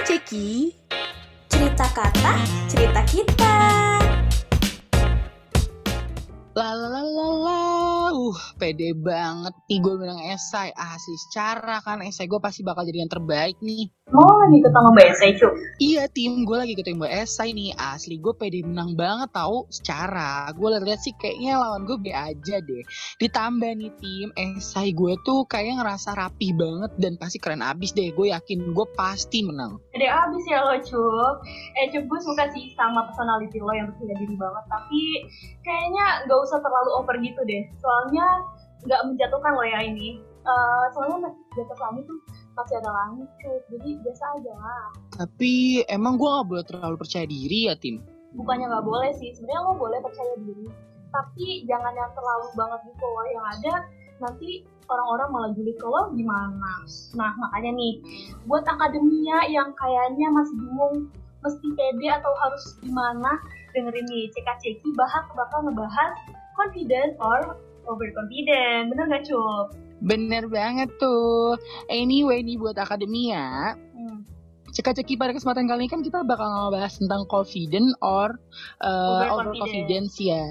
Ceki. Cerita kata, cerita kita. Lalalala, uh, pede banget. Nih gue bilang esai. Asli secara kan. Esai gue pasti bakal jadi yang terbaik nih. Mau lagi ketemu Mbak Esai, Cuk? Iya tim gue lagi ketemu esai nih asli gue pede menang banget tahu secara gue lihat sih kayaknya lawan gue be aja deh. Ditambah nih tim esai gue tuh kayak ngerasa rapi banget dan pasti keren abis deh gue yakin gue pasti menang. Gede abis ya lo, Cuk. Eh, Cuk, gue suka sih sama personality lo yang percaya diri banget. Tapi kayaknya gak usah terlalu over gitu deh. Soalnya gak menjatuhkan lo ya ini. Eh, soalnya atas langit tuh masih ada langit, Cuk. Jadi biasa aja lah. Tapi emang gue gak boleh terlalu percaya diri ya tim. Bukannya gak boleh sih. Sebenarnya lo boleh percaya diri. Tapi jangan yang terlalu banget gitu loh. Yang ada nanti orang-orang malah julid ke lo gimana. Nah, makanya nih, buat akademia yang kayaknya masih bingung mesti pede atau harus gimana, dengerin nih, cek-ceki bahas bakal ngebahas confident or overconfident. Bener gak, Cup? Bener banget tuh. Anyway nih buat akademia, Hmm. ceka-ceki pada kesempatan kali ini kan kita bakal ngebahas tentang confident or uh, Overconfident. overconfidence ya.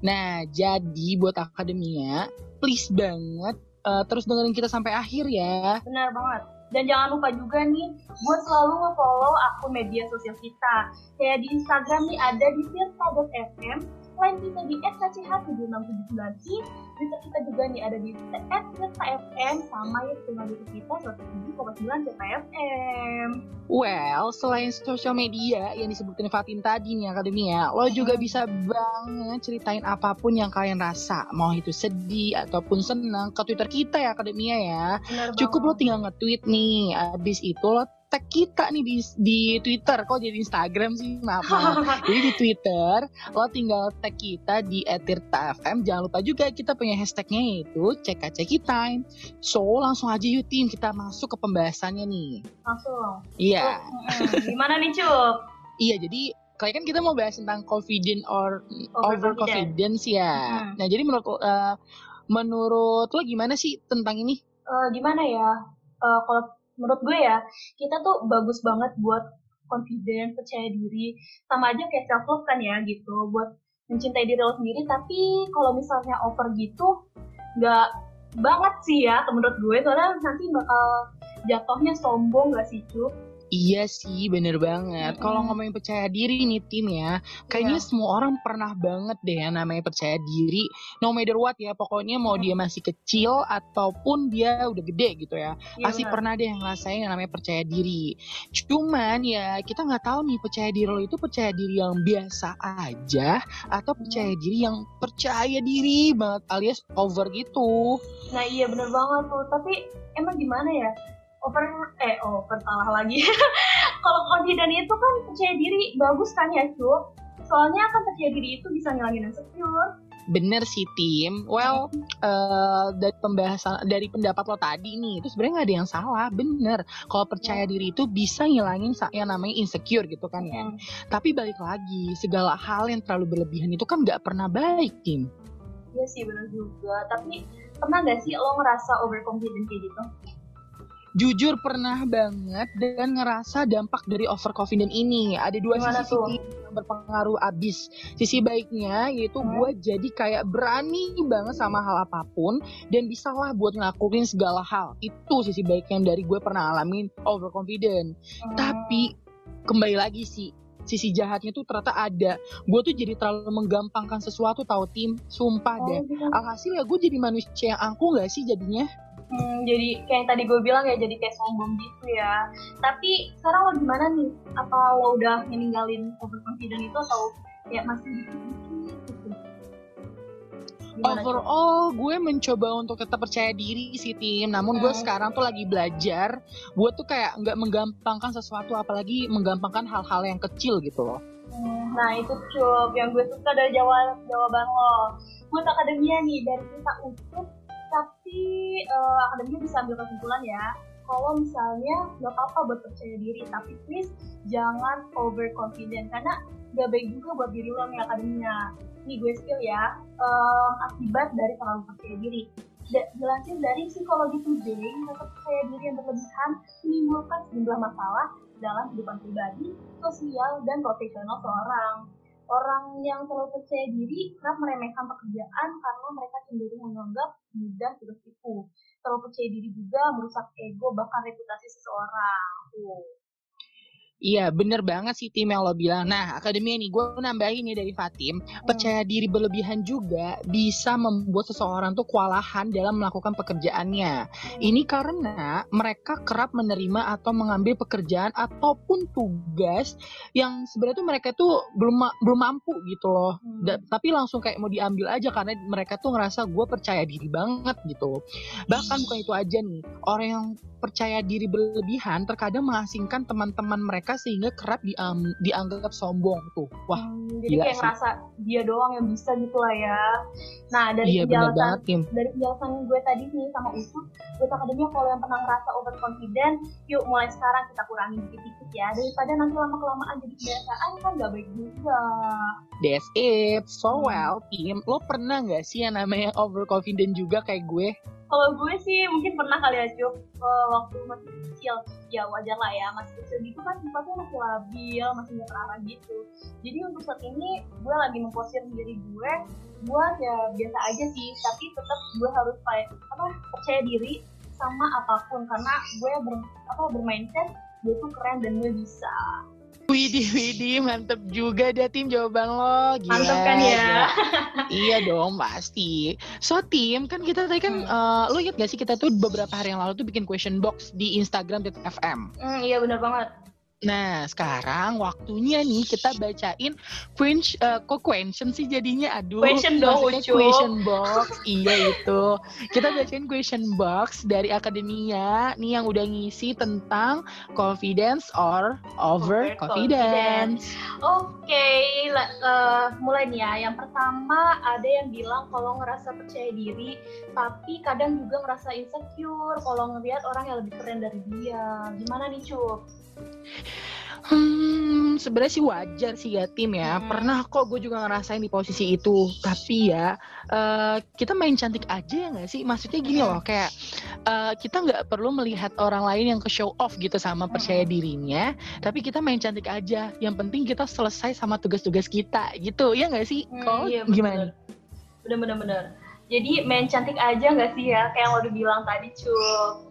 Nah, jadi buat akademia, please banget uh, terus dengerin kita sampai akhir ya. Benar banget. Dan jangan lupa juga nih, buat selalu nge-follow akun media sosial kita. Kayak di Instagram nih ada di firsa.fm, selain kita di skch7679i, Twitter kita juga nih ada di @firsa.fm, sama ya channel YouTube kita 107,9 CTFM. Well, selain sosial media yang disebutin Fatin tadi nih akademia, lo juga bisa banget ceritain apa pun yang kalian rasa, mau itu sedih ataupun senang ke Twitter kita ya akademia ya. Cukup lo tinggal nge-tweet nih. Abis itu lo tag kita nih di, di Twitter. Kok jadi Instagram sih? Maaf, maaf. Jadi di Twitter, lo tinggal tag kita di @tirta_fm. Jangan lupa juga kita punya hashtagnya yaitu CKCKitime. So, langsung aja yuk tim, kita masuk ke pembahasannya nih. Langsung. Iya, Mm-mm. Gimana nih, Cup? iya jadi kayak kan kita mau bahas tentang confident or Overconfident. overconfidence ya. Hmm. Nah, jadi menurut eh, menurut lo gimana sih tentang ini? Eh, gimana ya? Eh, kalau menurut gue ya, kita tuh bagus banget buat confident, percaya diri, sama aja kayak self love kan ya gitu, buat mencintai diri lo sendiri. Tapi kalau misalnya over gitu, nggak banget sih ya, menurut gue, soalnya nanti bakal jatuhnya sombong gak sih cu? Iya sih, bener banget. Mm-mm. Kalau ngomongin percaya diri nih tim ya, kayaknya Iya. semua orang pernah banget deh yang namanya percaya diri. No matter what ya, pokoknya mau Mm. dia masih kecil ataupun dia udah gede gitu ya, Iya pasti pernah deh yang ngerasain yang namanya percaya diri. Cuman ya kita nggak tahu nih percaya diri lo itu percaya diri yang biasa aja atau percaya diri yang percaya diri banget alias over gitu. Nah iya bener banget tuh, tapi emang gimana ya? Over, eh over salah lagi. Kalau confident itu kan percaya diri bagus kan ya cu? Soalnya kan percaya diri itu bisa ngilangin insecure. Bener sih tim. Well, eh, dari pembahasan dari pendapat lo tadi nih, itu sebenarnya nggak ada yang salah. Bener. Kalau percaya diri itu bisa ngilangin yang namanya insecure gitu kan ya. Tapi balik lagi, segala hal yang terlalu berlebihan itu kan nggak pernah baik tim. Iya sih bener juga. Tapi pernah gak sih lo ngerasa overconfident kayak gitu? Jujur pernah banget dan ngerasa dampak dari overconfident ini. Ada dua Gimana sisi tuh? Yang berpengaruh abis. Sisi baiknya yaitu Hmm. gue jadi kayak berani banget sama hal apa pun dan bisa lah buat ngelakuin segala hal. Itu sisi baiknya dari gue pernah alamin overconfident. Hmm. Tapi kembali lagi sih sisi jahatnya tuh ternyata ada. Gue tuh jadi terlalu menggampangkan sesuatu tahu tim. Sumpah Oh, deh. gitu. Alhasil ya gue jadi manusia yang angkuh gak sih jadinya? Hmm, jadi kayak yang tadi gue bilang ya jadi kayak sombong gitu ya. Tapi sekarang lo gimana nih? Apa lo udah meninggalin overconfident itu atau ya masih gitu? Gimana? Overall, gue mencoba untuk tetap percaya diri sih tim. Namun gue Hmm. sekarang tuh lagi belajar. Gue tuh kayak nggak menggampangkan sesuatu, apalagi menggampangkan hal-hal yang kecil gitu loh. Hmm, Nah itu cup yang gue suka dari jawab jawaban lo. Buat akademia nih dari kita utuh, tapi eh, akademia bisa ambil kesimpulan ya. Kalau misalnya nggak apa-apa buat percaya diri, tapi please jangan overconfident karena gak baik juga buat diri lo nih akademia. Nih gue skill ya, em, akibat dari terlalu percaya diri. Dilansir dari psikologi today, rasa percaya diri yang berlebihan menimbulkan sejumlah masalah dalam kehidupan pribadi, sosial, dan profesional seorang. Orang yang terlalu percaya diri kerap meremehkan pekerjaan karena mereka cenderung menganggap mudah tertipu. Terlalu percaya diri juga merusak ego bahkan reputasi seseorang. Tuh. Iya, bener banget sih tim yang lo bilang. Nah, akademi ini gue nambahin nih dari Fatim, Hmm. percaya diri berlebihan juga bisa membuat seseorang tuh kewalahan dalam melakukan pekerjaannya. Ini karena mereka kerap menerima atau mengambil pekerjaan ataupun tugas yang sebenarnya tuh mereka tuh belum belum mampu gitu loh. Hmm. Da- tapi langsung kayak mau diambil aja karena mereka tuh ngerasa gue percaya diri banget gitu. Bahkan bukan itu aja nih, orang yang percaya diri berlebihan terkadang mengasingkan teman-teman mereka sehingga kerap diam- dianggap sombong tuh. Wah, Hmm, jadi gila kayak sih. ngerasa dia doang yang bisa gitu lah ya. Nah dari iya penjelasan banget dari penjelasan gue tadi nih sama Ucup, buat akademia kalau yang pernah ngerasa overconfident, yuk mulai sekarang kita kurangin dikit-dikit ya. Daripada nanti lama-kelamaan jadi kebiasaan kan gak baik juga. That's it. So Hmm. well, Tim, lo pernah nggak sih yang namanya overconfident juga kayak gue? Kalau gue sih mungkin pernah kali ya Cup, waktu masih kecil, ya wajar lah ya, masih kecil gitu kan sifatnya masih labil, masih nggak terarah gitu. Jadi untuk saat ini gue lagi memposir diri gue buat ya biasa aja sih, tapi tetap gue harus kayak apa percaya diri sama apa pun karena gue ber, apa bermindset gue tuh keren dan gue bisa. Widih, widih, mantep juga deh Tim jawaban lo. Gila, Mantep kan ya? gila. iya dong, pasti. So Tim, kan kita tadi kan, eh, lo inget gak sih kita tuh beberapa hari yang lalu tuh bikin question box di Instagram FM. Hmm, iya benar banget. Nah, sekarang waktunya nih kita bacain question, eh, kok question sih jadinya? Aduh, Question dong, question box. iya itu. Kita bacain question box dari akademia nih yang udah ngisi tentang confidence or over confidence. Oke, la- eh, mulai nih ya. Yang pertama ada yang bilang kalau ngerasa percaya diri, tapi kadang juga ngerasa insecure kalau ngelihat orang yang lebih keren dari dia. Gimana nih Cup? Hmm, sebenarnya sih wajar sih ya tim ya. Hmm. Pernah kok gue juga ngerasain di posisi itu. Tapi ya eh, kita main cantik aja ya nggak sih? Maksudnya gini loh, kayak eh, kita nggak perlu melihat orang lain yang ke show off gitu sama percaya dirinya. Tapi kita main cantik aja. Yang penting kita selesai sama tugas-tugas kita gitu. Ya nggak sih? Kalau iya, gimana? Bener-bener bener. Jadi main cantik aja nggak sih ya? Kayak yang lo udah bilang tadi Cup.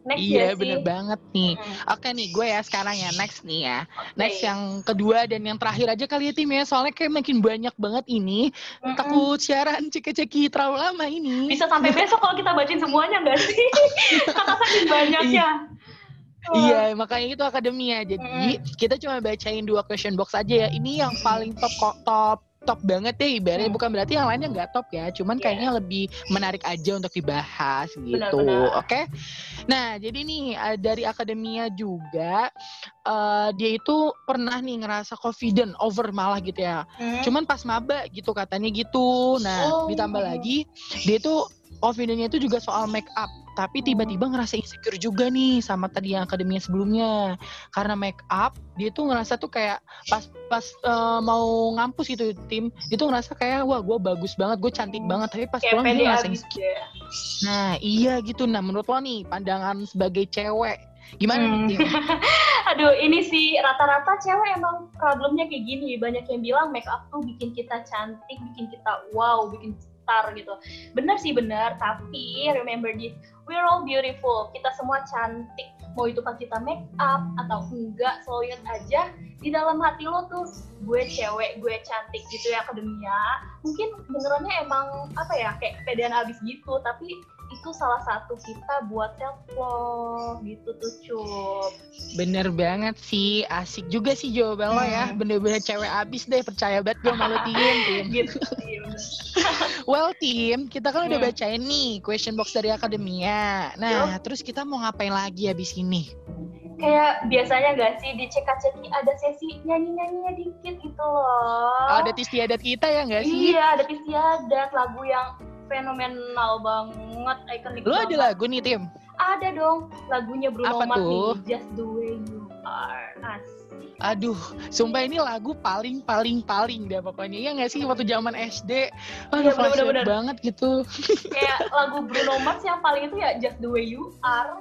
Next Iya ya bener sih? banget nih. Hmm, Oke nih gue ya sekarang ya next nih ya. oke. Next yang kedua dan yang terakhir aja kali ya tim ya. Soalnya kayak makin banyak banget ini. Mm-mm. takut siaran ceki-ceki terlalu lama ini. Bisa sampai besok kalau kita bacain semuanya nggak sih? Karena saking banyaknya. Oh. Iya, makanya itu akademia. Jadi kita cuma bacain dua question box aja ya. Ini yang paling top kok top top banget deh ibaratnya Hmm. bukan berarti yang lainnya nggak top ya cuman Iya. kayaknya lebih menarik aja untuk dibahas gitu oke nah jadi nih eh, dari akademia juga eh, dia itu pernah nih ngerasa confident over malah gitu ya Hmm. cuman pas maba gitu katanya gitu nah Oh. ditambah lagi dia tuh confidentnya itu juga soal make up tapi tiba-tiba ngerasa insecure juga nih sama tadi yang akademinya sebelumnya karena make up dia tuh ngerasa tuh kayak pas pas eh, mau ngampus gitu tim dia tuh ngerasa kayak wah gue bagus banget gue cantik banget tapi pas kayak pulang dia ngerasa abis insecure ya. nah iya gitu nah menurut lo nih pandangan sebagai cewek gimana Hmm. nih Aduh, ini sih rata-rata cewek emang problemnya kayak gini. Banyak yang bilang make up tuh bikin kita cantik, bikin kita wow, bikin star gitu. Bener sih bener, tapi remember this, we're all beautiful. Kita semua cantik. Mau itu pas kita make up atau enggak, selalu aja di dalam hati lo tuh gue cewek, gue cantik gitu ya akademia. Mungkin benerannya emang apa ya kayak kepedean abis gitu, tapi itu salah satu kita buat self love gitu tuh cup. Bener banget sih, asik juga sih jawaban lo ya. Hmm. Bener-bener cewek abis deh, percaya banget gue malu tim, tim. gitu sih bener. Well tim, kita kan udah Hmm. bacain nih question box dari akademia. Nah, terus kita mau ngapain lagi abis ini? kayak biasanya gak sih di ceka-ceki ada sesi nyanyi-nyanyinya dikit gitu loh Ada istiadat kita ya nggak sih? iya ada istiadat lagu yang fenomenal banget ikonik Lo ada lagu nih tim? ada dong lagunya Bruno Apa Mars tuh? nih Just the way you are asik Aduh, sumpah ini lagu paling paling paling deh pokoknya. Ya nggak sih waktu zaman SD, aduh Iya, flashback bener-bener. banget gitu. kayak lagu Bruno Mars yang paling itu ya Just the way you are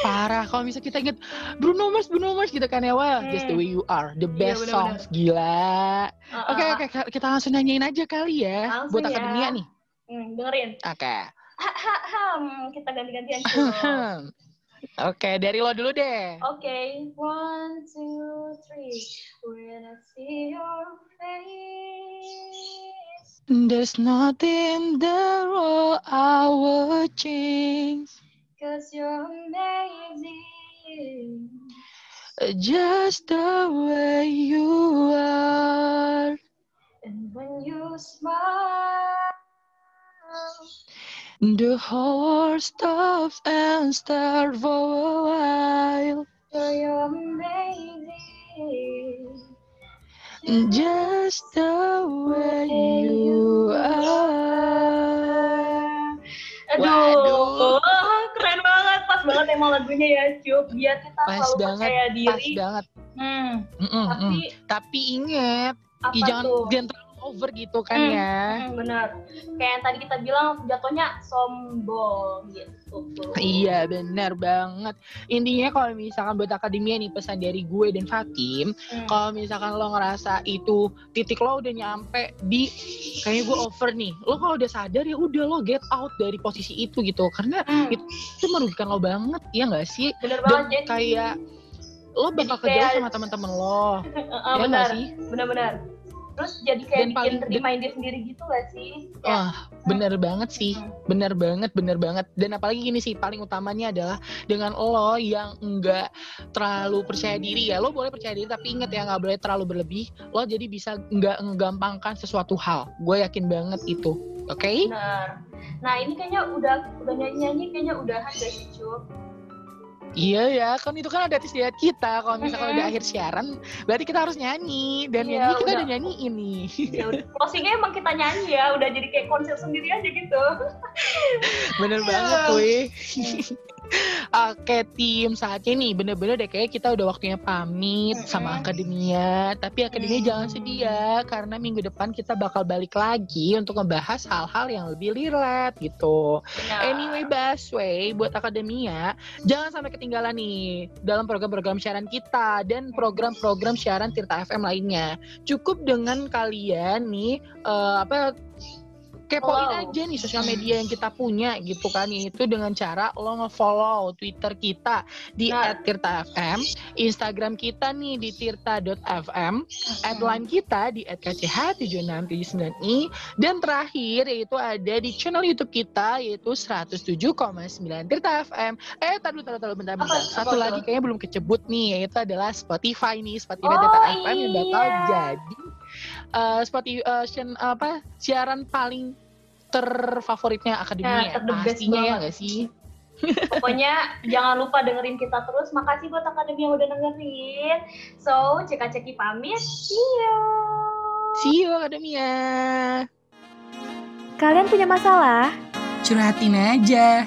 Parah kalau misalnya kita inget Bruno Mars, Bruno Mars gitu kan ya wah, Hmm. just the way you are, the Iya, best bener-bener. songs gila. Oke oke kita langsung nanyain aja kali ya Langsung buat ya. akademia nih. Hmm, dengerin. Oke. Ahem, kita ganti-gantian. Oke dari lo dulu deh. Oke, one, two, three. When I see your face. There's nothing the world I would change. Cause you're amazing. Just the way you The whole world stops and stares for a while. you're amazing. Just the way you are. Aduh, Waduh. keren banget, pas banget emang lagunya ya, Cup. Biar kita Pas selalu banget, percaya Pas diri. banget. Hmm, Mm-mm, tapi mm. Tapi inget, apa jangan tuh? jangan terlalu over gitu kan Hmm, ya. Hmm, benar. Kayak yang tadi kita bilang jatuhnya sombong gitu. Iya benar banget. Intinya kalau misalkan buat akademia nih pesan dari gue dan Fakim, Hmm. kalau misalkan lo ngerasa itu titik lo udah nyampe di kayaknya gue over nih, lo kalau udah sadar ya udah lo get out dari posisi itu gitu, karena Hmm, itu merugikan lo banget, ya nggak sih? bener Dan banget jadi kayak lo bakal kayak- kejauh sama teman-teman lo, Heeh, ya nggak benar, sih? benar-benar. Terus jadi kayak Dan bikin paling- reminder sendiri gitu gak sih? Ya. Wah, bener banget sih, Hmm. bener banget, bener banget. Dan apalagi gini sih, paling utamanya adalah dengan lo yang enggak terlalu percaya diri ya. Lo boleh percaya diri, tapi inget ya nggak boleh terlalu berlebih. Lo jadi bisa nggak menggampangkan sesuatu hal. Gue yakin banget itu. Oke? Benar. Nah ini kayaknya udah udah nyanyi-nyanyi kayaknya udahan gak sih Cup? Iya ya, kan itu kan ada lihat kita. Kalau misalkan Mm-mm. udah akhir siaran, berarti kita harus nyanyi. Dan Iya, nyanyi kita udah. udah nyanyi ini. Ya. Closingnya emang kita nyanyi ya, udah jadi kayak konser sendiri aja gitu. Bener Iya. banget weh. Oke tim saatnya nih bener-bener deh kayak kita udah waktunya pamit sama akademia Tapi akademia jangan sedih ya Karena minggu depan kita bakal balik lagi untuk ngebahas hal-hal yang lebih relate gitu. Benar. Anyway Baswe buat akademia Jangan sampai ketinggalan nih dalam program-program siaran kita Dan program-program siaran Tirta FM lainnya. Cukup dengan kalian nih eh, apa kepoin Follow. aja nih sosial media yang kita punya gitu kan yaitu dengan cara lo nge-follow Twitter kita di Nah. @tirta_fm, Instagram kita nih di tirta.fm, line kita di @kch7679i dan terakhir yaitu ada di channel YouTube kita yaitu 107,9 Tirta FM. Eh, taruh taruh taruh bentar bentar. Satu lagi kayaknya belum kecebut nih yaitu adalah Spotify nih, Spotify Oh, Tirta FM yang bakal iya. jadi uh, Spotify uh, sian- apa siaran paling terfavoritnya akademia Nah, best pastinya ya nggak sih Pokoknya jangan lupa dengerin kita terus. Makasih buat akademi yang udah dengerin. So, cek-ceki pamit. See you. see you akademia Kalian punya masalah? curhatin aja